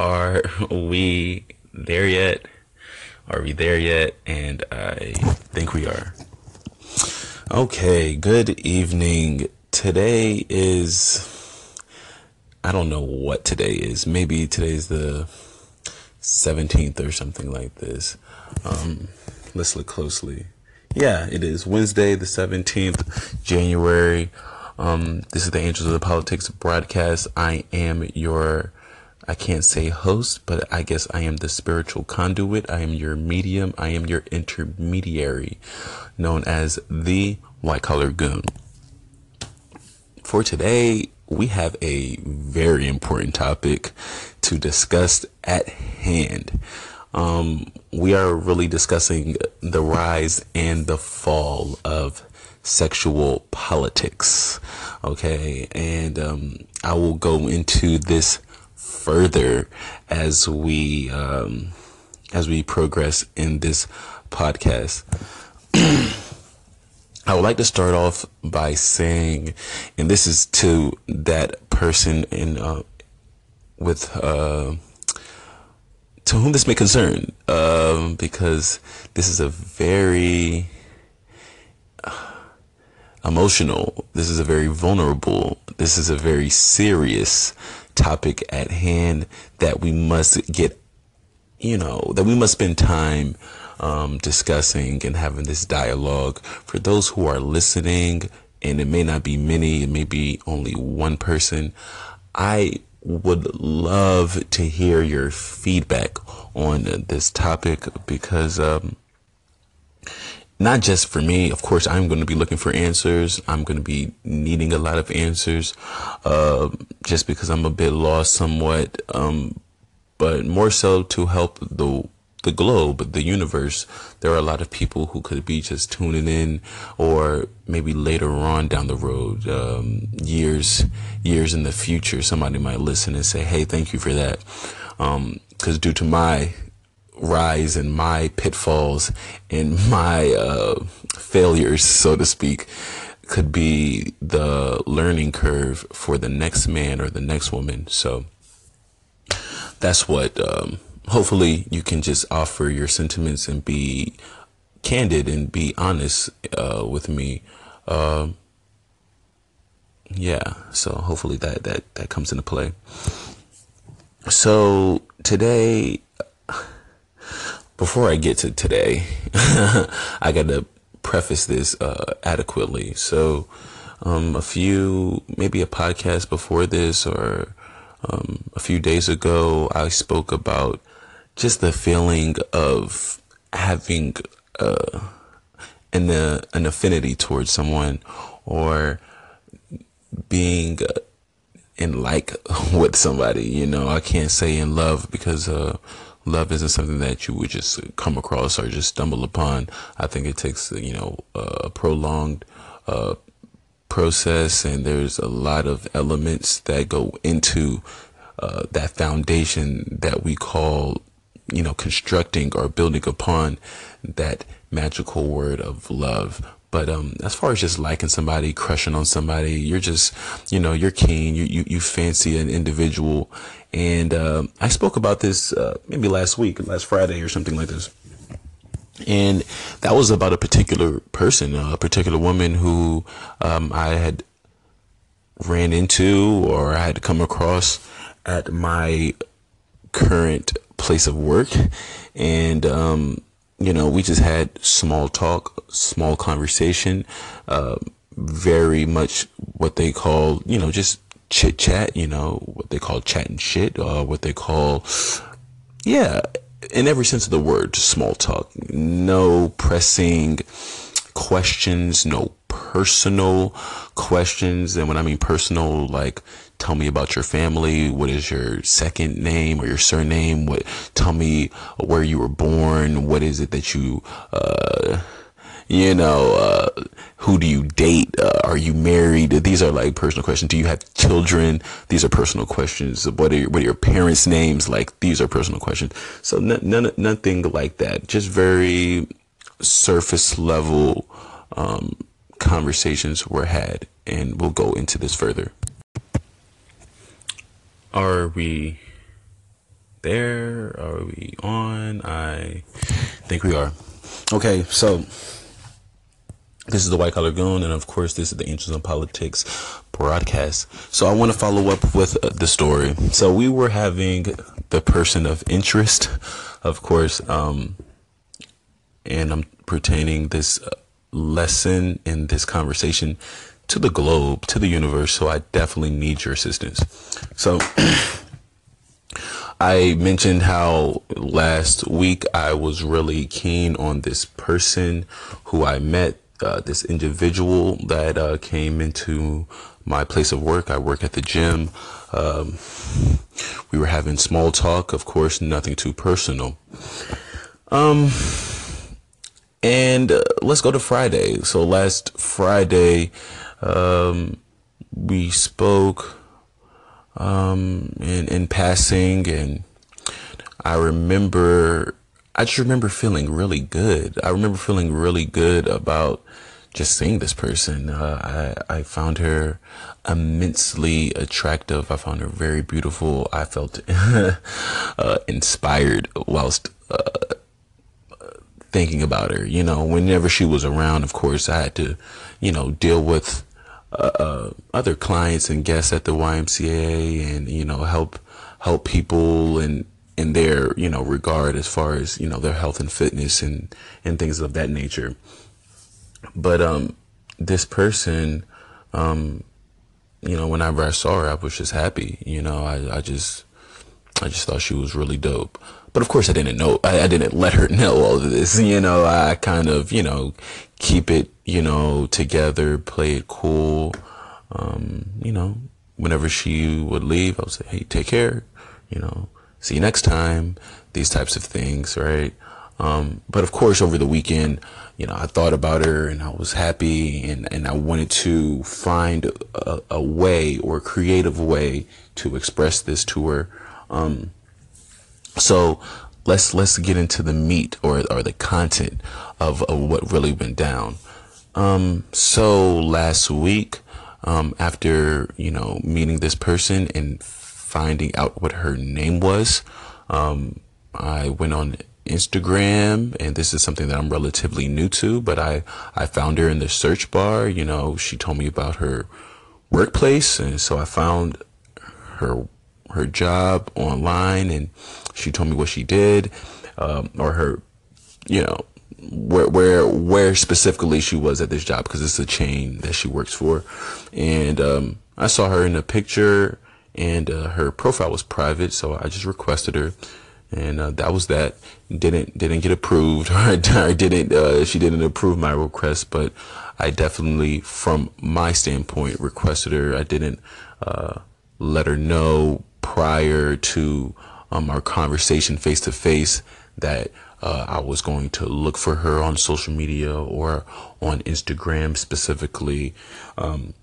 Are we there yet? Are we there yet? And I think we are. Okay, good evening. Today is, I don't know what today is. Maybe today's the 17th or something like this. Um, let's look closely. Yeah, it is Wednesday, the 17th, January. Um, this is the Angels of the Politics broadcast. I am your, I can't say host, but I guess I am the spiritual conduit. I am your medium. I am your intermediary, known as the white collar goon. For today, we have a very important topic to discuss at hand. Um, we are really discussing the rise and the fall of sexual politics. Okay. And um, I will go into this further as we um, as we progress in this podcast. I would like to start off by saying, and this is to that person in uh, with uh, to whom this may concern, um, because this is a very emotional. This is a very vulnerable. This is a very serious topic at hand that we must get, you know, that we must spend time um, discussing and having this dialogue. For those who are listening, and it may not be many, it may be only one person, I would love to hear your feedback on this topic because um, not just for me. Of course, I'm going to be looking for answers. I'm going to be needing a lot of answers, uh, just because I'm a bit lost somewhat. Um, but more so to help the the globe, the universe. There are a lot of people who could be just tuning in, or maybe later on down the road, um, years years in the future, somebody might listen and say, "Hey, thank you for that," because um, due to my rise and my pitfalls and my uh, failures, so to speak, could be the learning curve for the next man or the next woman. So that's what. Um, hopefully, you can just offer your sentiments and be candid and be honest uh, with me. Um, yeah. So hopefully that that that comes into play. So today before I get to today, I got to preface this uh, adequately. So, um, a few, maybe a podcast before this or um, a few days ago, I spoke about just the feeling of having uh, an, uh, an affinity towards someone or being uh, in like with somebody. You know, I can't say in love because uh, love isn't something that you would just come across or just stumble upon. I think it takes, you know, a prolonged uh, process, and there's a lot of elements that go into uh, that foundation that we call, you know, constructing or building upon that magical word of love. But um, as far as just liking somebody, crushing on somebody, you're just, you know, you're keen. You you, you fancy an individual, and uh, I spoke about this uh, maybe last week, last Friday or something like this. And that was about a particular person, a particular woman who um, I had ran into or I had come across at my current place of work, and um, you know, we just had small talk, small conversation, uh, very much what they call, you know, just chit chat, you know, what they call chatting shit, uh, what they call, yeah, in every sense of the word, just small talk. No pressing questions, no personal questions. And when I mean personal, like tell me about your family. What is your second name or your surname? What, tell me where you were born. What is it that you, uh, you know, uh, who do you date? Uh, are you married? These are like personal questions. Do you have children? These are personal questions. What are your, what are your parents' names? Like these are personal questions. So n- none, nothing like that. Just very surface level um, conversations were had, and we'll go into this further. Are we there? Are we on? I think we are. Okay, so this is the White Collar Goon, and of course, this is the Angels in Politics broadcast. So I want to follow up with uh, the story. So we were having the person of interest, of course, um, and I'm pertaining this uh, lesson in this conversation to the globe, to the universe. So I definitely need your assistance. So I mentioned how last week I was really keen on this person who I met, uh, this individual that uh, came into my place of work. I work at the gym. Um, we were having small talk, of course, nothing too personal. Um, and uh, let's go to Friday. So last Friday, um, we spoke um, in in passing, and I remember. I just remember feeling really good. I remember feeling really good about just seeing this person. Uh, I I found her immensely attractive. I found her very beautiful. I felt uh, inspired whilst uh, thinking about her. You know, whenever she was around, of course, I had to, you know, deal with uh, uh, other clients and guests at the YMCA, and you know, help help people and in their you know regard as far as you know their health and fitness and and things of that nature. But um, this person, um, you know, whenever I saw her, I was just happy. You know, I I just I just thought she was really dope. But of course, I didn't know. I, I, didn't let her know all of this. You know, I kind of, you know, keep it, you know, together, play it cool. Um, you know, whenever she would leave, I would say, "Hey, take care." You know, see you next time. These types of things, right? Um, but of course, over the weekend, you know, I thought about her and I was happy and, and I wanted to find a, a way or a creative way to express this to her. Um, so let's let's get into the meat or or the content of, of what really went down. Um, so last week, um, after you know meeting this person and finding out what her name was, um, I went on Instagram, and this is something that I'm relatively new to, but I I found her in the search bar. You know, she told me about her workplace, and so I found her her job online and she told me what she did um, or her you know where where where specifically she was at this job because it's a chain that she works for. And um, I saw her in a picture and uh, her profile was private so I just requested her. And uh, that was that. Didn't didn't get approved. Or didn't uh, she didn't approve my request but I definitely from my standpoint requested her. I didn't uh, let her know prior to um, our conversation face to face that uh, I was going to look for her on social media or on Instagram specifically. Um,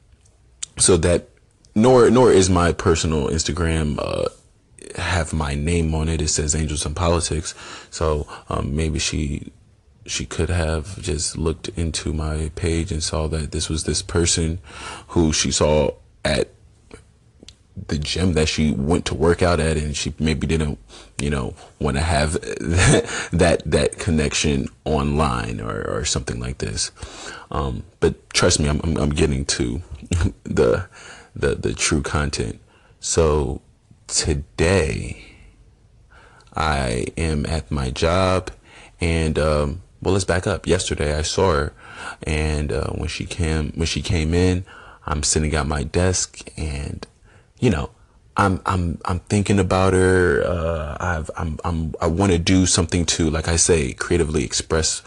so that nor nor is my personal Instagram uh, have my name on it. It says Angels in Politics. So um, maybe she she could have just looked into my page and saw that this was this person who she saw at the gym that she went to work out at and she maybe didn't you know want to have that, that that connection online or, or something like this. Um, but trust me I'm, I'm, I'm getting to the the the true content. So today I am at my job and um, well let's back up. Yesterday I saw her and uh, when she came when she came in I'm sitting at my desk and you know, I'm I'm I'm thinking about her. Uh, I've I'm I'm I want to do something to, like I say, creatively express,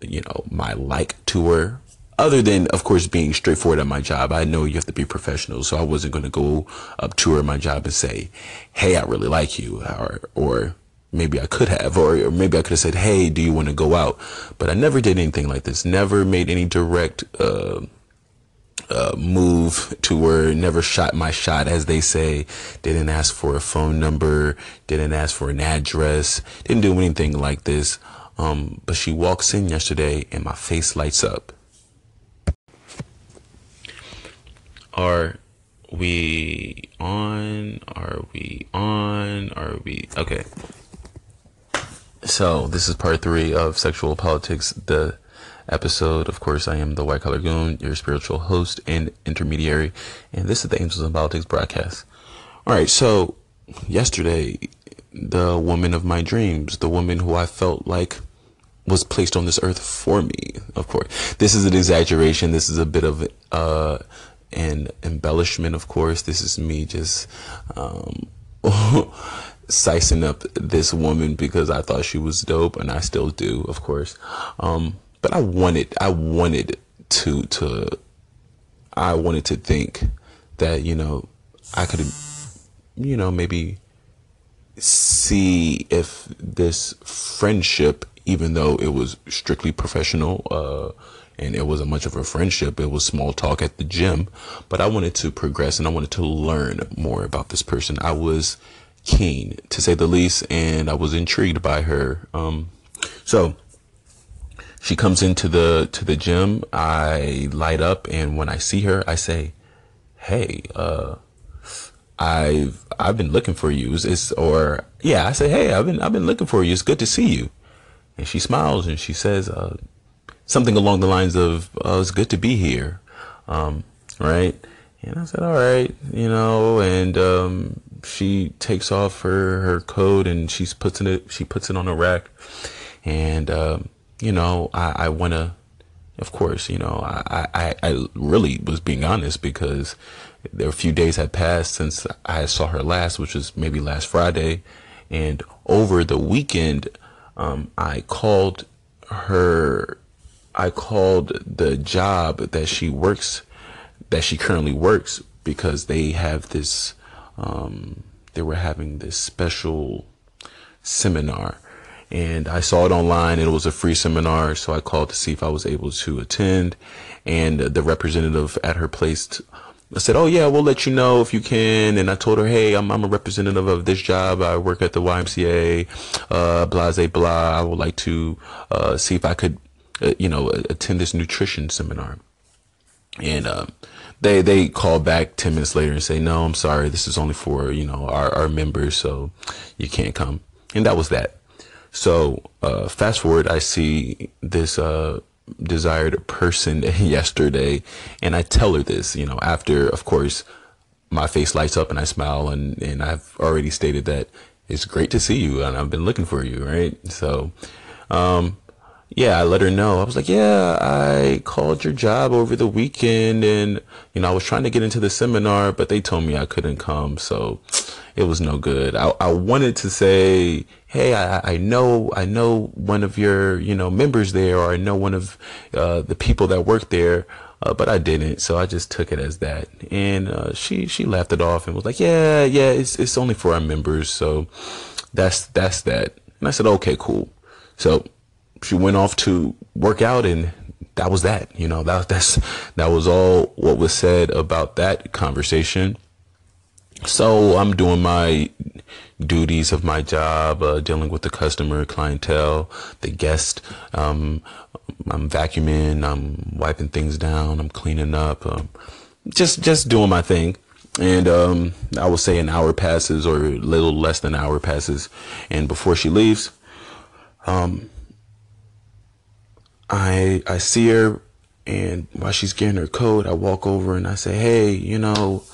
you know, my like to her. Other than, of course, being straightforward at my job, I know you have to be professional, so I wasn't going to go up to her at my job and say, "Hey, I really like you," or or maybe I could have, or, or maybe I could have said, "Hey, do you want to go out?" But I never did anything like this. Never made any direct. Uh, uh, move to where never shot my shot, as they say. Didn't ask for a phone number, didn't ask for an address, didn't do anything like this. Um, but she walks in yesterday and my face lights up. Are we on? Are we on? Are we okay? So this is part three of sexual politics. The episode, of course, I am the White Collar Goon, your spiritual host and intermediary, and this is the Angels in Politics broadcast. All right, so yesterday, the woman of my dreams, the woman who I felt like was placed on this earth for me. Of course, this is an exaggeration. This is a bit of uh, an embellishment. Of course, this is me just um, sizing up this woman because I thought she was dope, and I still do, of course. Um, but I wanted, I wanted to, to, I wanted to think that you know I could, you know, maybe see if this friendship even though it was strictly professional, uh, and it wasn't much of a friendship. It was small talk at the gym, but I wanted to progress and I wanted to learn more about this person. I was keen to say the least, and I was intrigued by her. Um, so she comes into the, to the gym. I light up and when I see her, I say, Hey, uh, I've, I've been looking for you. It's, or yeah, I say, Hey, I've been, I've been looking for you. It's good to see you. And she smiles and she says uh, something along the lines of, oh, "It's good to be here," um, right? And I said, "All right," you know. And um, she takes off her her coat and she's puts it she puts it on a rack, and um, you know, I, I want to. Of course, you know, I, I, I really was being honest because there a few days had passed since I saw her last, which was maybe last Friday. And over the weekend, um, I called her, I called the job that she works, that she currently works, because they have this, um, they were having this special seminar. And I saw it online. It was a free seminar. So I called to see if I was able to attend. And the representative at her place said, "Oh yeah, we'll let you know if you can." And I told her, "Hey, I'm I'm a representative of this job. I work at the YMCA. Uh, blah blah blah. I would like to uh, see if I could, uh, you know, attend this nutrition seminar." And um, they they call back ten minutes later and say, "No, I'm sorry. This is only for you know our our members, so you can't come." And that was that. So uh, fast forward, I see this uh, desired person yesterday and I tell her this, you know, after of course my face lights up and I smile and, and I've already stated that it's great to see you and I've been looking for you, right? So, um, yeah, I let her know. I was like, yeah, I called your job over the weekend and, you know, I was trying to get into the seminar, but they told me I couldn't come. So it was no good. I, I wanted to say, Hey, I, I know, I know one of your, you know, members there, or I know one of, uh, the people that work there. Uh, but I didn't, so I just took it as that. And uh, she she laughed it off and was like, "Yeah, yeah, it's it's only for our members, so that's that's that." And I said, "Okay, cool." So she went off to work out, and that was that. You know, that that's that was all what was said about that conversation. So I'm doing my duties of my job, uh, dealing with the customer, clientele, the guest. Um, I'm vacuuming, I'm wiping things down, I'm cleaning up, um, just just doing my thing. And um, I will say an hour passes, or a little less than an hour passes, and before she leaves, um, I I see her, and while she's getting her coat, I walk over and I say, "Hey, you know,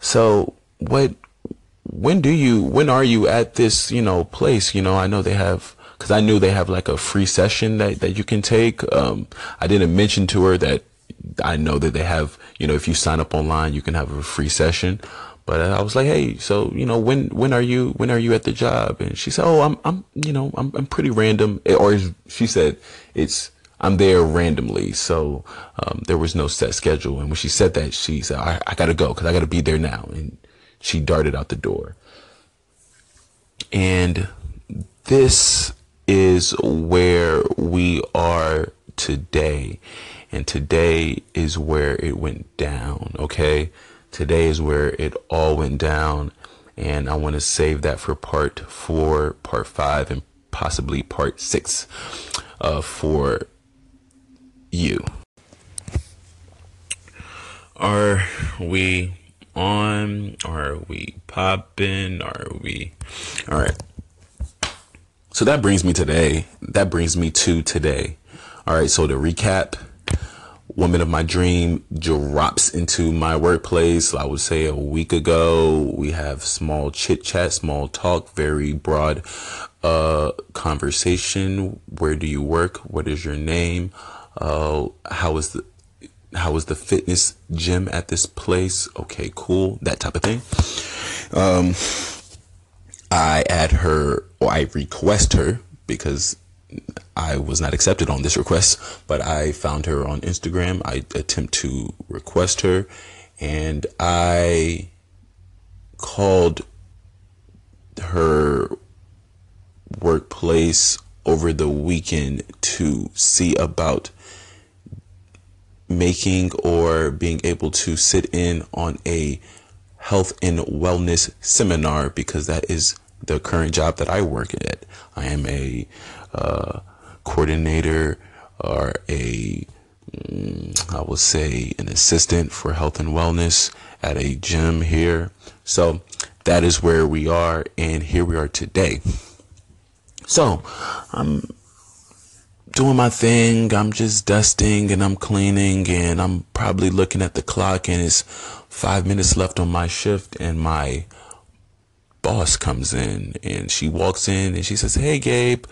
so what when do you when are you at this you know place you know i know they have because i knew they have like a free session that, that you can take um i didn't mention to her that i know that they have you know if you sign up online you can have a free session but i was like hey so you know when when are you when are you at the job and she said oh i'm i'm you know i'm, I'm pretty random or she said it's I'm there randomly. So, um, there was no set schedule. And when she said that, she said, I, I gotta go cause I gotta be there now. And she darted out the door. And this is where we are today. And today is where it went down. Okay. Today is where it all went down. And I want to save that for part four, part five, and possibly part six uh, for you. Are we on? Are we popping? Are we? All right. So that brings me today. That brings me to today. All right. So to recap, woman of my dream drops into my workplace. I would say a week ago. We have small chit chat, small talk, very broad uh, conversation. Where do you work? What is your name? Uh, how is the how is the fitness gym at this place? Okay, cool. That type of thing. Um, I add her or I request her because I was not accepted on this request, but I found her on Instagram. I attempt to request her and I called her workplace over the weekend to see about making or being able to sit in on a health and wellness seminar because that is the current job that I work at. I am a uh, coordinator or a I mm, will say an assistant for health and wellness at a gym here. So that is where we are, and here we are today. So I'm doing my thing. I'm just dusting and I'm cleaning and I'm probably looking at the clock and it's five minutes left on my shift and my boss comes in and she walks in and she says, Hey Gabe,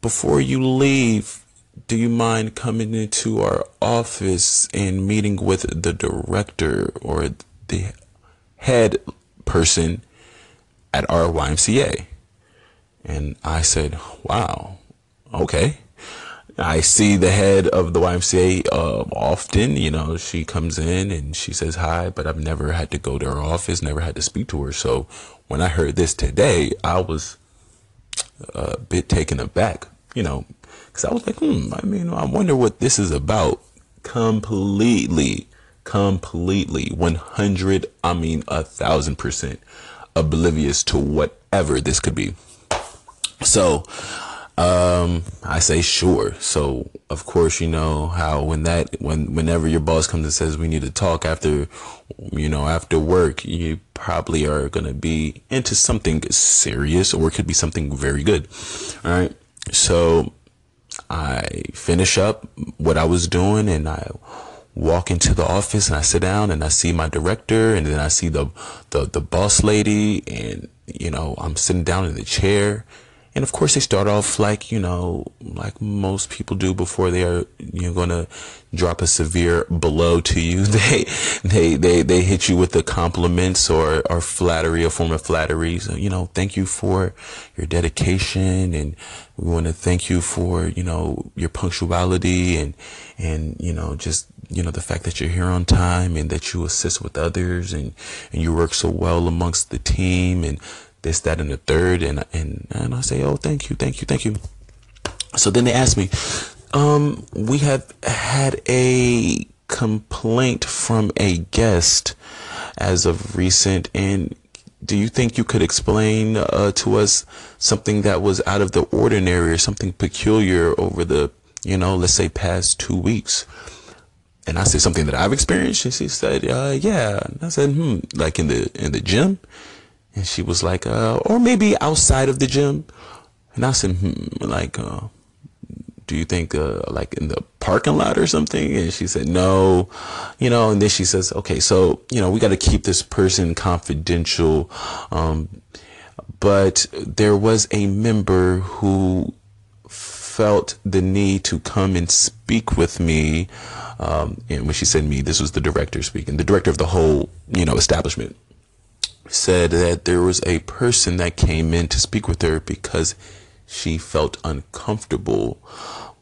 before you leave, do you mind coming into our office and meeting with the director or the head person at our YMCA? And I said, wow, okay. I see the head of the YMCA uh, often. You know, she comes in and she says hi, but I've never had to go to her office, never had to speak to her. So when I heard this today, I was a bit taken aback, you know, because I was like, hmm, I mean, I wonder what this is about. Completely, completely, 100, I mean, a thousand percent oblivious to whatever this could be. So, um, I say sure. So of course, you know how when that when whenever your boss comes and says we need to talk after, you know, after work, you probably are gonna be into something serious, or it could be something very good. All right. So I finish up what I was doing, and I walk into the office, and I sit down, and I see my director, and then I see the the the boss lady, and you know I'm sitting down in the chair and of course, they start off like, you know, like most people do before they are, you know, going to drop a severe blow to you. They, they, they, they hit you with the compliments or, or flattery, a form of flattery. So, you know, thank you for your dedication. And we want to thank you for, you know, your punctuality and, and, you know, just, you know, the fact that you're here on time and that you assist with others and, and you work so well amongst the team and, this, that, and the third. And, and, and I say, oh, thank you, thank you, thank you. So then they asked me, um, we have had a complaint from a guest as of recent. And do you think you could explain uh, to us something that was out of the ordinary or something peculiar over the, you know, let's say past two weeks? And I said something that I've experienced. And she said, uh, yeah. And I said, hmm, like in the, in the gym. And she was like, uh, or maybe outside of the gym. And I said, hmm, like, uh, do you think, uh, like in the parking lot or something? And she said, no, you know, and then she says, okay, so, you know, we got to keep this person confidential. Um, but there was a member who felt the need to come and speak with me. Um, and when she said me, this was the director speaking, the director of the whole, you know, establishment said that there was a person that came in to speak with her because she felt uncomfortable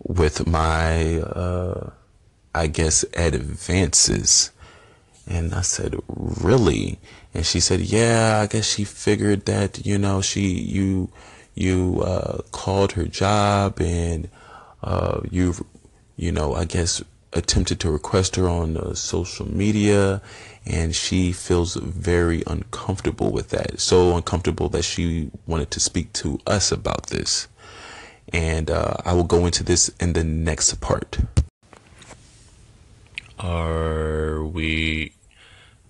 with my, uh, I guess, advances. And I said, really? And she said, yeah, I guess she figured that, you know, she, you, you, uh, called her job and, uh, you, you know, I guess attempted to request her on uh, social media and she feels very uncomfortable with that. So uncomfortable that she wanted to speak to us about this. And uh, I will go into this in the next part. Are we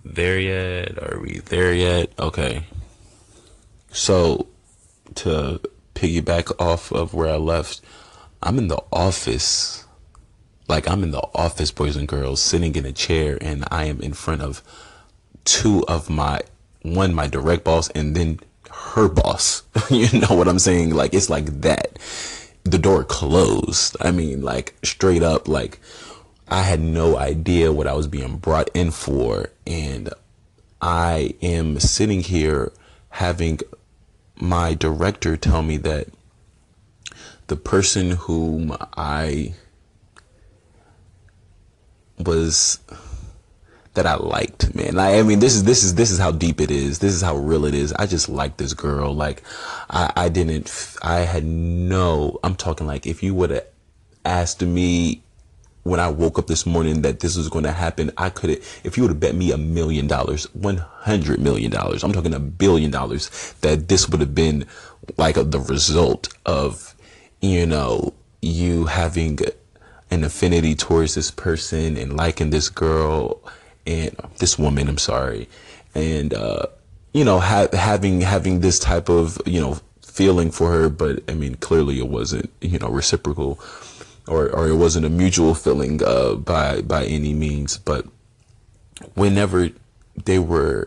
there yet? Are we there yet? Okay. So, to piggyback off of where I left, I'm in the office. Like, I'm in the office, boys and girls, sitting in a chair, and I am in front of two of my, one, my direct boss, and then her boss. you know what I'm saying? Like, it's like that. The door closed. I mean, like, straight up, like, I had no idea what I was being brought in for. And I am sitting here having my director tell me that the person whom I was that I liked, man. I, I, mean, this is this is this is how deep it is. This is how real it is. I just like this girl. Like, I I didn't. I had no. I'm talking like if you would have asked me when I woke up this morning that this was going to happen, I could have, if you would have bet me a million dollars, one hundred million dollars, I'm talking a billion dollars, that this would have been like a, the result of, you know, you having an affinity towards this person and liking this girl and this woman, I'm sorry, and, uh, you know, ha- having, having this type of, you know, feeling for her, but I mean, clearly it wasn't, you know, reciprocal or or it wasn't a mutual feeling uh, by by any means. But whenever they were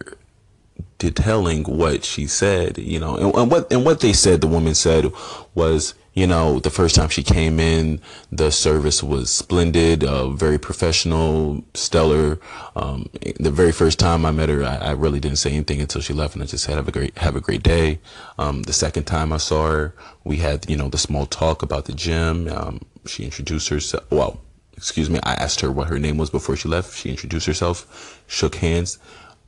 detailing what she said, you know, and, and, what and what they said, the woman said was, you know, the first time she came in, the service was splendid, uh, very professional, stellar. Um, the very first time I met her, I, I, really didn't say anything until she left, and I just said, "Have a great, have a great day." Um, the second time I saw her, we had, you know, the small talk about the gym. Um, she introduced herself. Well, excuse me. I asked her what her name was before she left. She introduced herself, shook hands.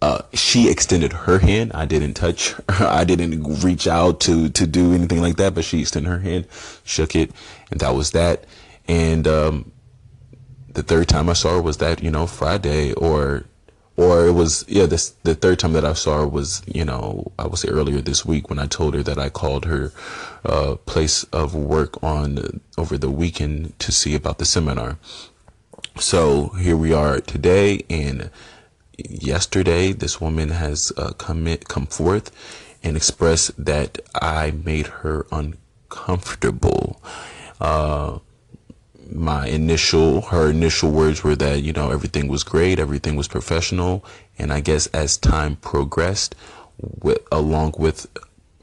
Uh, she extended her hand. I didn't touch her. I didn't reach out to, to do anything like that, but she extended her hand, shook it, and that was that. And, um, the third time I saw her was that, you know, Friday or or it was yeah this the third time that i saw her was you know i would say earlier this week when i told her that i called her uh, place of work on over the weekend to see about the seminar so here we are today and yesterday this woman has uh, come in, come forth and expressed that i made her uncomfortable. Uh, my initial her initial words were that you know everything was great everything was professional and i guess as time progressed with, along with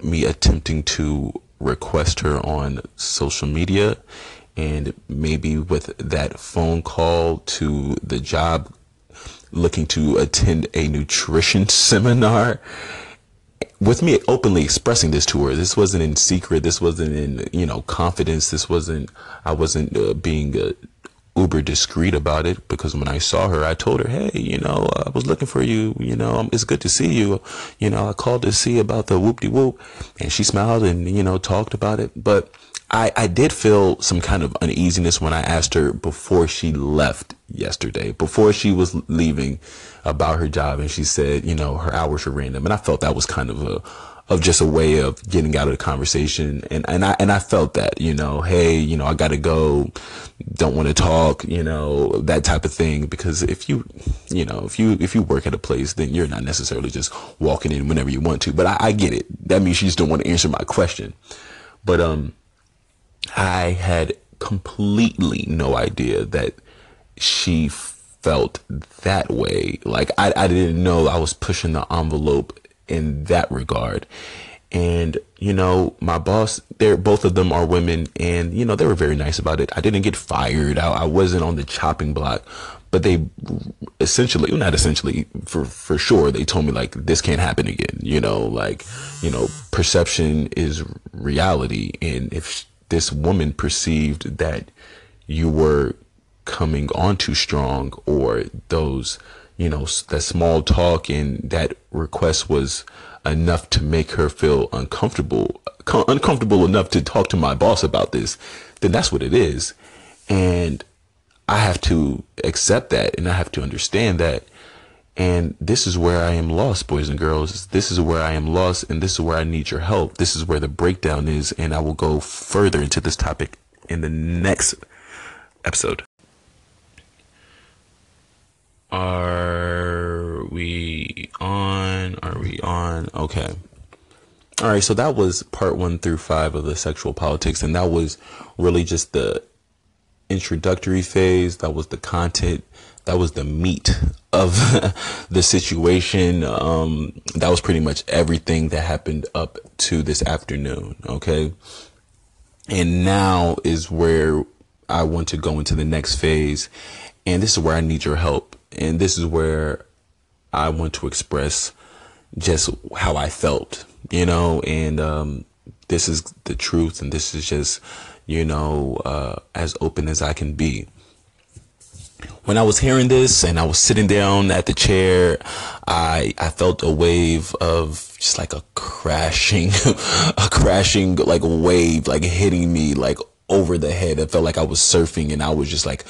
me attempting to request her on social media and maybe with that phone call to the job looking to attend a nutrition seminar with me openly expressing this to her, this wasn't in secret. This wasn't in, you know, confidence. This wasn't, I wasn't uh, being uh, uber discreet about it because when I saw her, I told her, Hey, you know, I was looking for you. You know, um, it's good to see you. You know, I called to see about the whoop de whoop and she smiled and, you know, talked about it. But I, I did feel some kind of uneasiness when I asked her before she left yesterday, before she was leaving about her job. And she said, you know, her hours are random. And I felt that was kind of a, of just a way of getting out of the conversation. And, and I, and I felt that, you know, hey, you know, I got to go, don't want to talk, you know, that type of thing. Because if you, you know, if you, if you work at a place, then you're not necessarily just walking in whenever you want to. But I, I get it. That means she just don't want to answer my question. But, um, I had completely no idea that she felt that way. Like I, I didn't know I was pushing the envelope in that regard. And, you know, my boss, they're, both of them are women and, you know, they were very nice about it. I didn't get fired. I, I wasn't on the chopping block, but they essentially, not essentially for, for sure, they told me like, this can't happen again. You know, like, you know, perception is reality. And if this woman perceived that you were coming on too strong or those, you know, that small talk and that request was enough to make her feel uncomfortable, uncomfortable enough to talk to my boss about this, then that's what it is. And I have to accept that and I have to understand that and this is where I am lost, boys and girls. This is where I am lost, and this is where I need your help. This is where the breakdown is, and I will go further into this topic in the next episode. Are we on? Are we on? Okay. All right, so that was part one through five of the sexual politics, and that was really just the introductory phase. That was the content. That was the meat of the situation. Um, that was pretty much everything that happened up to this afternoon. Okay. And now is where I want to go into the next phase. And this is where I need your help. And this is where I want to express just how I felt, you know, and um, this is the truth, and this is just, you know, uh, as open as I can be. When I was hearing this and I was sitting down at the chair, I I felt a wave of just like a crashing, a crashing like wave like hitting me like over the head. It felt like I was surfing and I was just like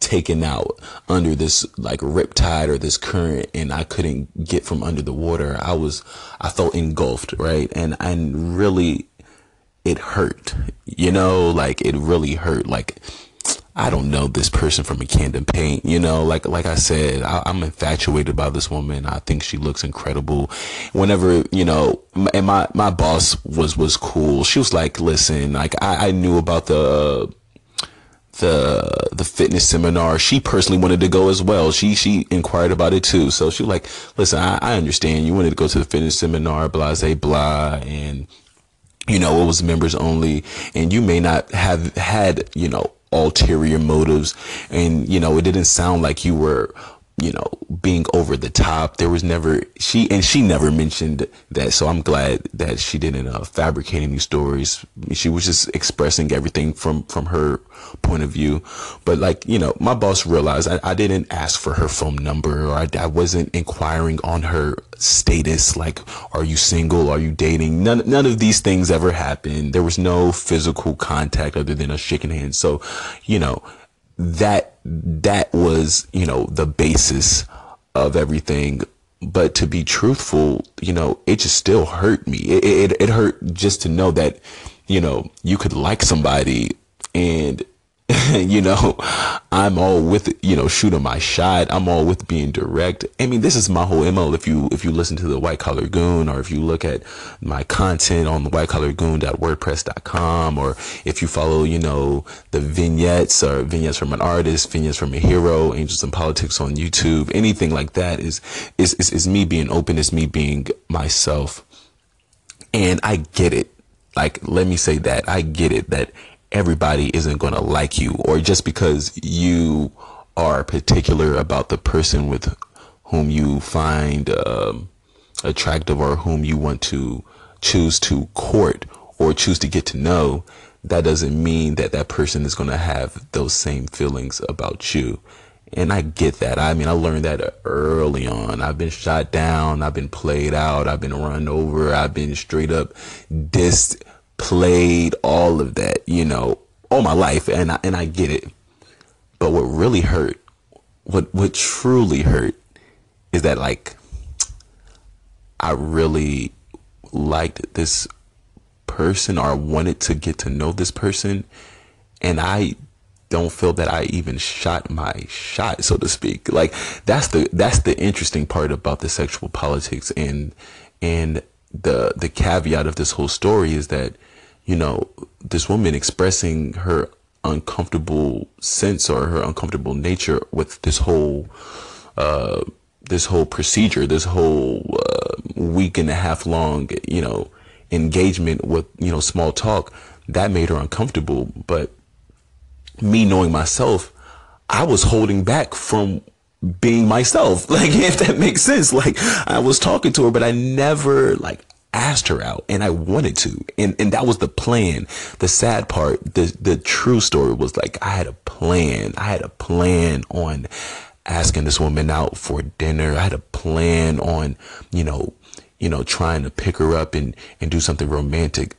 taken out under this like riptide or this current and I couldn't get from under the water. I was, I felt engulfed, right? And, and really it hurt, you know, like it really hurt. Like, I don't know this person from a can of paint, you know, like, like I said, I, am infatuated by this woman. I think she looks incredible. Whenever, you know, and my, my boss was, was cool. She was like, listen, like I, I knew about the, the the fitness seminar. She personally wanted to go as well. She she inquired about it too. So she was like, listen, I, I understand you wanted to go to the fitness seminar, blah blah blah, and you know it was members only, and you may not have had you know ulterior motives, and you know it didn't sound like you were you know, being over the top. There was never she and she never mentioned that. So I'm glad that she didn't uh, fabricate any stories. She was just expressing everything from from her point of view. But like you know, my boss realized I, I didn't ask for her phone number or I, I wasn't inquiring on her status. Like, are you single? Are you dating? None none of these things ever happened. There was no physical contact other than a shaking hand. So, you know that that was you know the basis of everything. But to be truthful you know it just still hurt me. It, it, it hurt just to know that you know you could like somebody and you know, I'm all with, you know, shooting my shot. I'm all with being direct. I mean, this is my whole MO. If you, if you listen to the white collar goon or if you look at my content on the white collar goon.wordpress.com or if you follow, you know, the vignettes or vignettes from an artist, vignettes from a hero, angels and politics on YouTube, anything like that is, is, is, is me being open. Is me being myself. And I get it. Like, let me say that I get it that everybody isn't going to like you or just because you are particular about the person with whom you find um, attractive or whom you want to choose to court or choose to get to know that doesn't mean that that person is going to have those same feelings about you and I get that. I mean, I learned that early on. I've been shot down. I've been played out. I've been run over. I've been straight up dissed played all of that, you know, all my life, and I, and I get it. But what really hurt, what what truly hurt, is that like I really liked this person or wanted to get to know this person, and I don't feel that I even shot my shot, so to speak. Like that's the that's the interesting part about the sexual politics and and the the caveat of this whole story is that you know this woman expressing her uncomfortable sense or her uncomfortable nature with this whole uh, this whole procedure, this whole uh, week and a half long, you know, engagement with you know small talk, that made her uncomfortable. But me knowing myself, I was holding back from being myself. Like if that makes sense. Like I was talking to her, but I never like asked her out and I wanted to. And and that was the plan. The sad part, the the true story was like I had a plan. I had a plan on asking this woman out for dinner. I had a plan on, you know, you know, trying to pick her up and and do something romantic.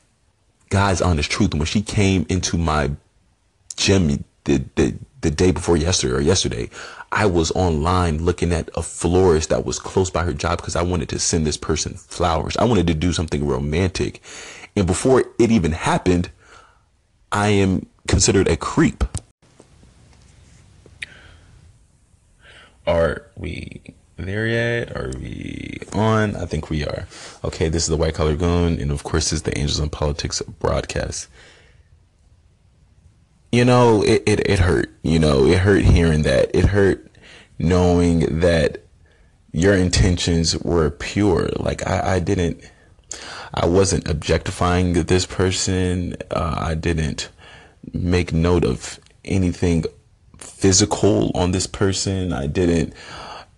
God's honest truth, when she came into my gym the the the day before yesterday or yesterday, I was online looking at a florist that was close by her job because I wanted to send this person flowers. I wanted to do something romantic. And before it even happened, I am considered a creep. Are we there yet? Are we on? I think we are. Okay, this is the White Collar Goon, and of course, is the Angels in Politics broadcast. You know, it, it, it hurt. You know, it hurt hearing that. It hurt knowing that your intentions were pure. Like, I, I didn't, I wasn't objectifying this person. Uh, I didn't make note of anything physical on this person. I didn't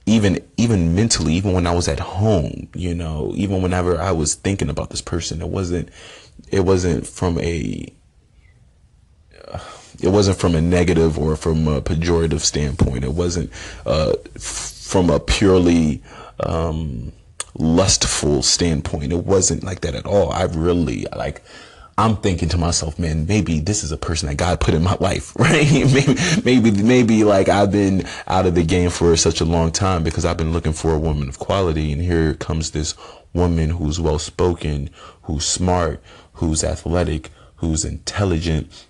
even even mentally, even when I was at home, you know, even whenever I was thinking about this person, it wasn't it wasn't from a uh, it wasn't from a negative or from a pejorative standpoint. It wasn't uh, from a purely um, lustful standpoint. It wasn't like that at all. I really like I'm thinking to myself, man, maybe this is a person that God put in my life, right? maybe, maybe, maybe like I've been out of the game for such a long time because I've been looking for a woman of quality. And here comes this woman who's well spoken, who's smart, who's athletic, who's intelligent,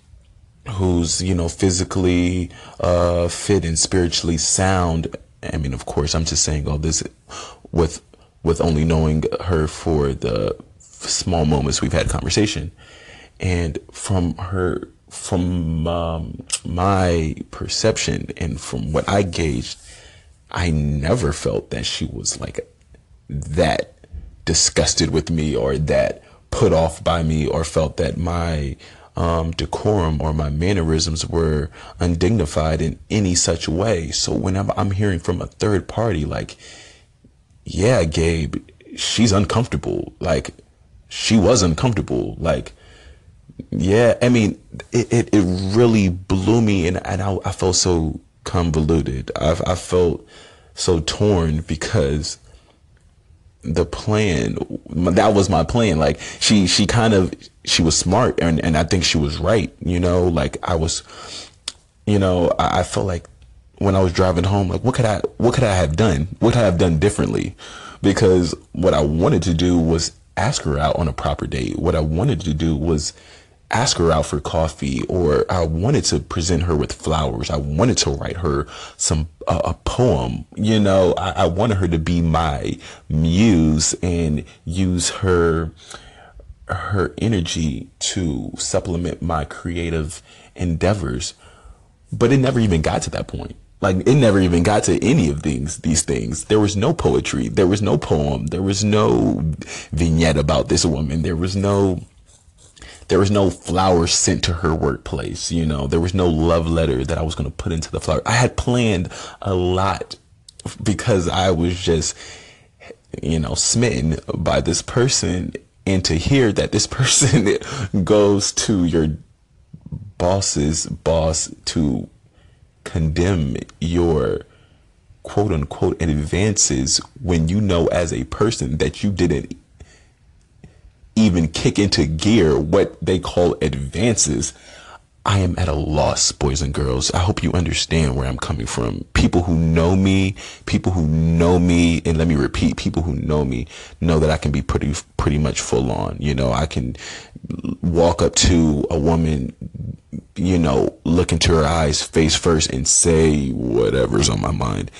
who's, you know, physically, uh, fit and spiritually sound. I mean, of course, I'm just saying all this with, with only knowing her for the small moments we've had conversation and from her from um, my perception and from what i gauged i never felt that she was like that disgusted with me or that put off by me or felt that my um, decorum or my mannerisms were undignified in any such way. So whenever I'm hearing from a third party, like, yeah, Gabe, she's uncomfortable. Like, she was uncomfortable. Like, yeah, I mean, it, it, it really blew me and, and I, I felt so convoluted. I, I felt so torn because the plan, that was my plan. Like she, she kind of, she was smart and, and I think she was right. You know, like I was, you know, I, I felt like when I was driving home, like what could I, what could I have done? What could I have done differently? Because what I wanted to do was ask her out on a proper date. What I wanted to do was ask her out for coffee or I wanted to present her with flowers. I wanted to write her some a poem. You know, I, I wanted her to be my muse and use her her energy to supplement my creative endeavors. But it never even got to that point. Like it never even got to any of these these things. There was no poetry. There was no poem. There was no vignette about this woman. There was no there was no flowers sent to her workplace. You know, there was no love letter that I was going to put into the flower. I had planned a lot because I was just, you know, smitten by this person. And to hear that this person goes to your boss's boss to condemn your quote unquote advances when you know as a person that you didn't even kick into gear what they call advances, I am at a loss, boys and girls. I hope you understand where I'm coming from. People who know me, people who know me, and let me repeat, people who know me know that I can be pretty, pretty much full on. You know, I can walk up to a woman, you know, look into her eyes face first and say whatever's on my mind.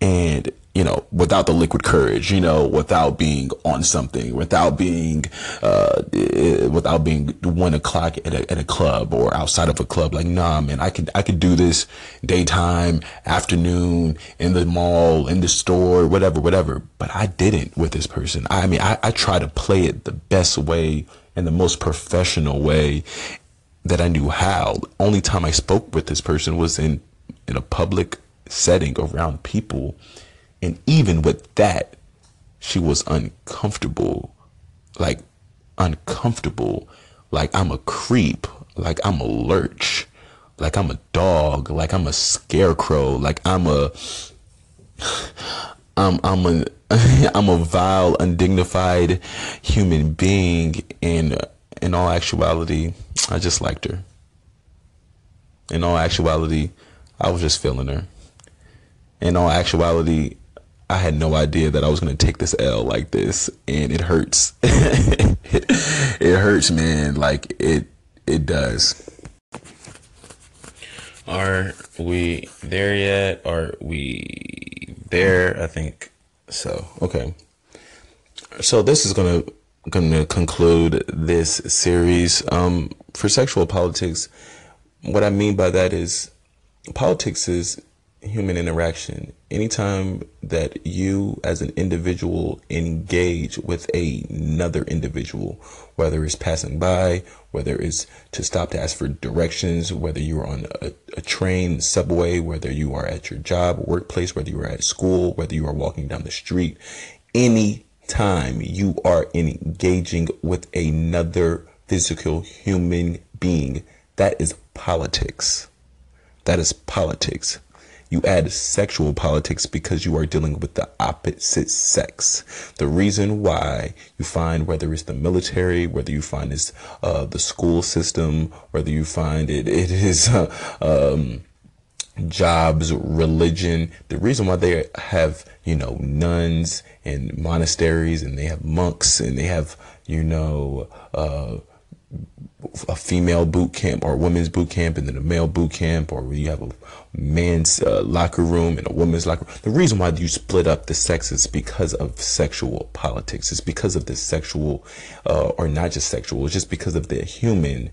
And you know, without the liquid courage, you know, without being on something, without being, uh, without being one o'clock at a, at a club or outside of a club. Like, nah, man, I could, I could do this daytime, afternoon, in the mall, in the store, whatever, whatever. But I didn't with this person. I mean, I, I try to play it the best way and the most professional way that I knew how. Only time I spoke with this person was in, in a public setting around people and even with that, she was uncomfortable. Like, uncomfortable. Like, I'm a creep. Like, I'm a lurch. Like, I'm a dog. Like, I'm a scarecrow. Like, I'm a. I'm, I'm a. I'm a vile, undignified human being. And in all actuality, I just liked her. In all actuality, I was just feeling her. In all actuality, I had no idea that I was going to take this L like this, and it hurts. it, hurts, man. Like it, it does. Are we there yet? Are we there. I think so. Okay. So this is gonna gonna conclude this series. Um, for sexual politics, what I mean by that is politics is human interaction. Anytime that you as an individual engage with another individual, whether it's passing by, whether it's to stop to ask for directions, whether you're on a, a train, subway, whether you are at your job, workplace, whether you are at school, whether you are walking down the street, any time you are engaging with another physical human being, that is politics. That is politics. You add sexual politics because you are dealing with the opposite sex. The reason why you find whether it's the military, whether you find it's uh, the school system, whether you find it it is uh, um, jobs, religion. The reason why they have you know nuns and monasteries and they have monks and they have you know. Uh, a female boot camp or women's boot camp and then a male boot camp or you have a man's uh, locker room and a woman's locker room. The reason why you split up the sexes because of sexual politics. It's because of the sexual, uh, or not just sexual, it's just because of the human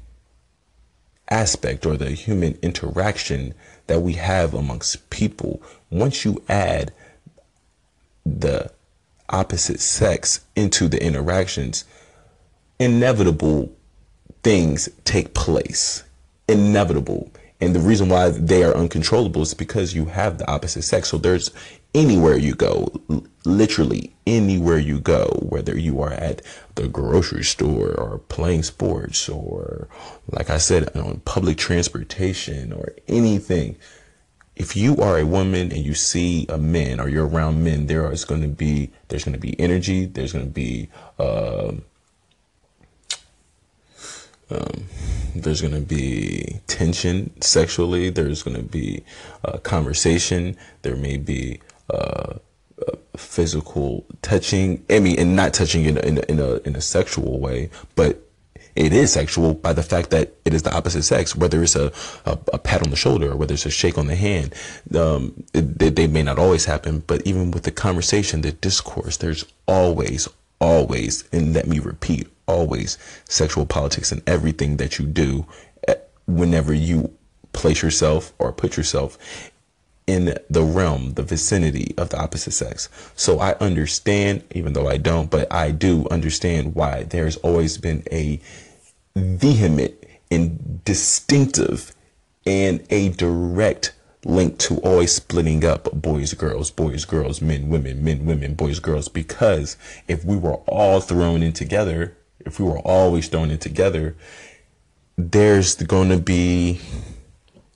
aspect or the human interaction that we have amongst people. Once you add the opposite sex into the interactions, inevitable things take place. Inevitable. And the reason why they are uncontrollable is because you have the opposite sex. So there's anywhere you go, literally anywhere you go, whether you are at the grocery store or playing sports or, like I said, on public transportation or anything. If you are a woman and you see a man or you're around men, there is going to be there's going to be energy. There's going to be uh, um, there's going to be tension sexually. There's going to be uh, conversation. There may be uh, uh, physical touching. I mean, and not touching in a, in a, in a, in a sexual way, but it is sexual by the fact that it is the opposite sex, whether it's a, a, a pat on the shoulder or whether it's a shake on the hand. Um, it, they may not always happen, but even with the conversation, the discourse, there's always, always, and let me repeat, always sexual politics in everything that you do eh, whenever you place yourself or put yourself in the realm, the vicinity of the opposite sex. So I understand, even though I don't, but I do understand why there's always been a vehement and distinctive and a direct link to always splitting up boys, girls, boys, girls, men, women, men, women, boys, girls. Because if we were all thrown in together, if we were always thrown in together, there's going to be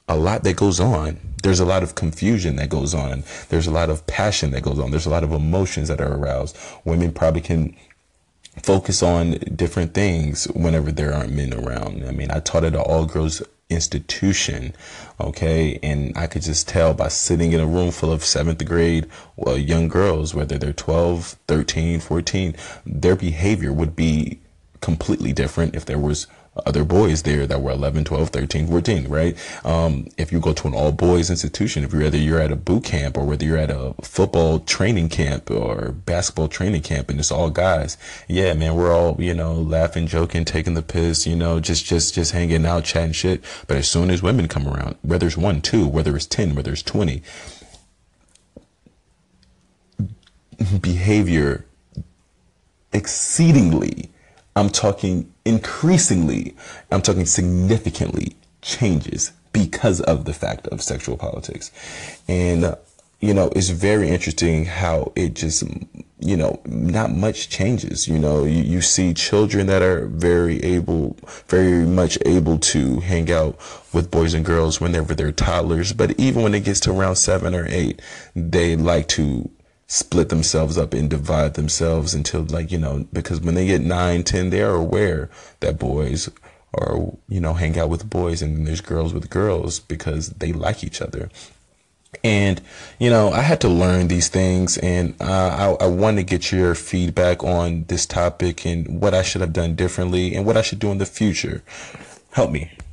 a lot that goes on. There's a lot of confusion that goes on. There's a lot of passion that goes on. There's a lot of emotions that are aroused. Women probably can focus on different things whenever there aren't men around. I mean, I taught at an all girls institution, okay, and I could just tell by sitting in a room full of seventh grade well, young girls, whether they're 12, 13, 14, their behavior would be completely different if there was other boys there that were 11, 12, 13, 14, right? Um, if you go to an all boys institution, if you're whether you're at a boot camp or whether you're at a football training camp or basketball training camp and it's all guys, yeah, man, we're all, you know, laughing, joking, taking the piss, you know, just, just, just hanging out, chatting shit. But as soon as women come around, whether it's one, two, whether it's 10, whether it's 20, behavior exceedingly I'm talking increasingly, I'm talking significantly changes because of the fact of sexual politics. And, you know, it's very interesting how it just, you know, not much changes. You know, you, you see children that are very able, very much able to hang out with boys and girls whenever they're toddlers. But even when it gets to around seven or eight, they like to split themselves up and divide themselves until like you know because when they get nine ten they are aware that boys are you know hang out with boys and there's girls with girls because they like each other. And you know i had to learn these things and uh, I, I want to get your feedback on this topic and what i should have done differently and what i should do in the future. Help me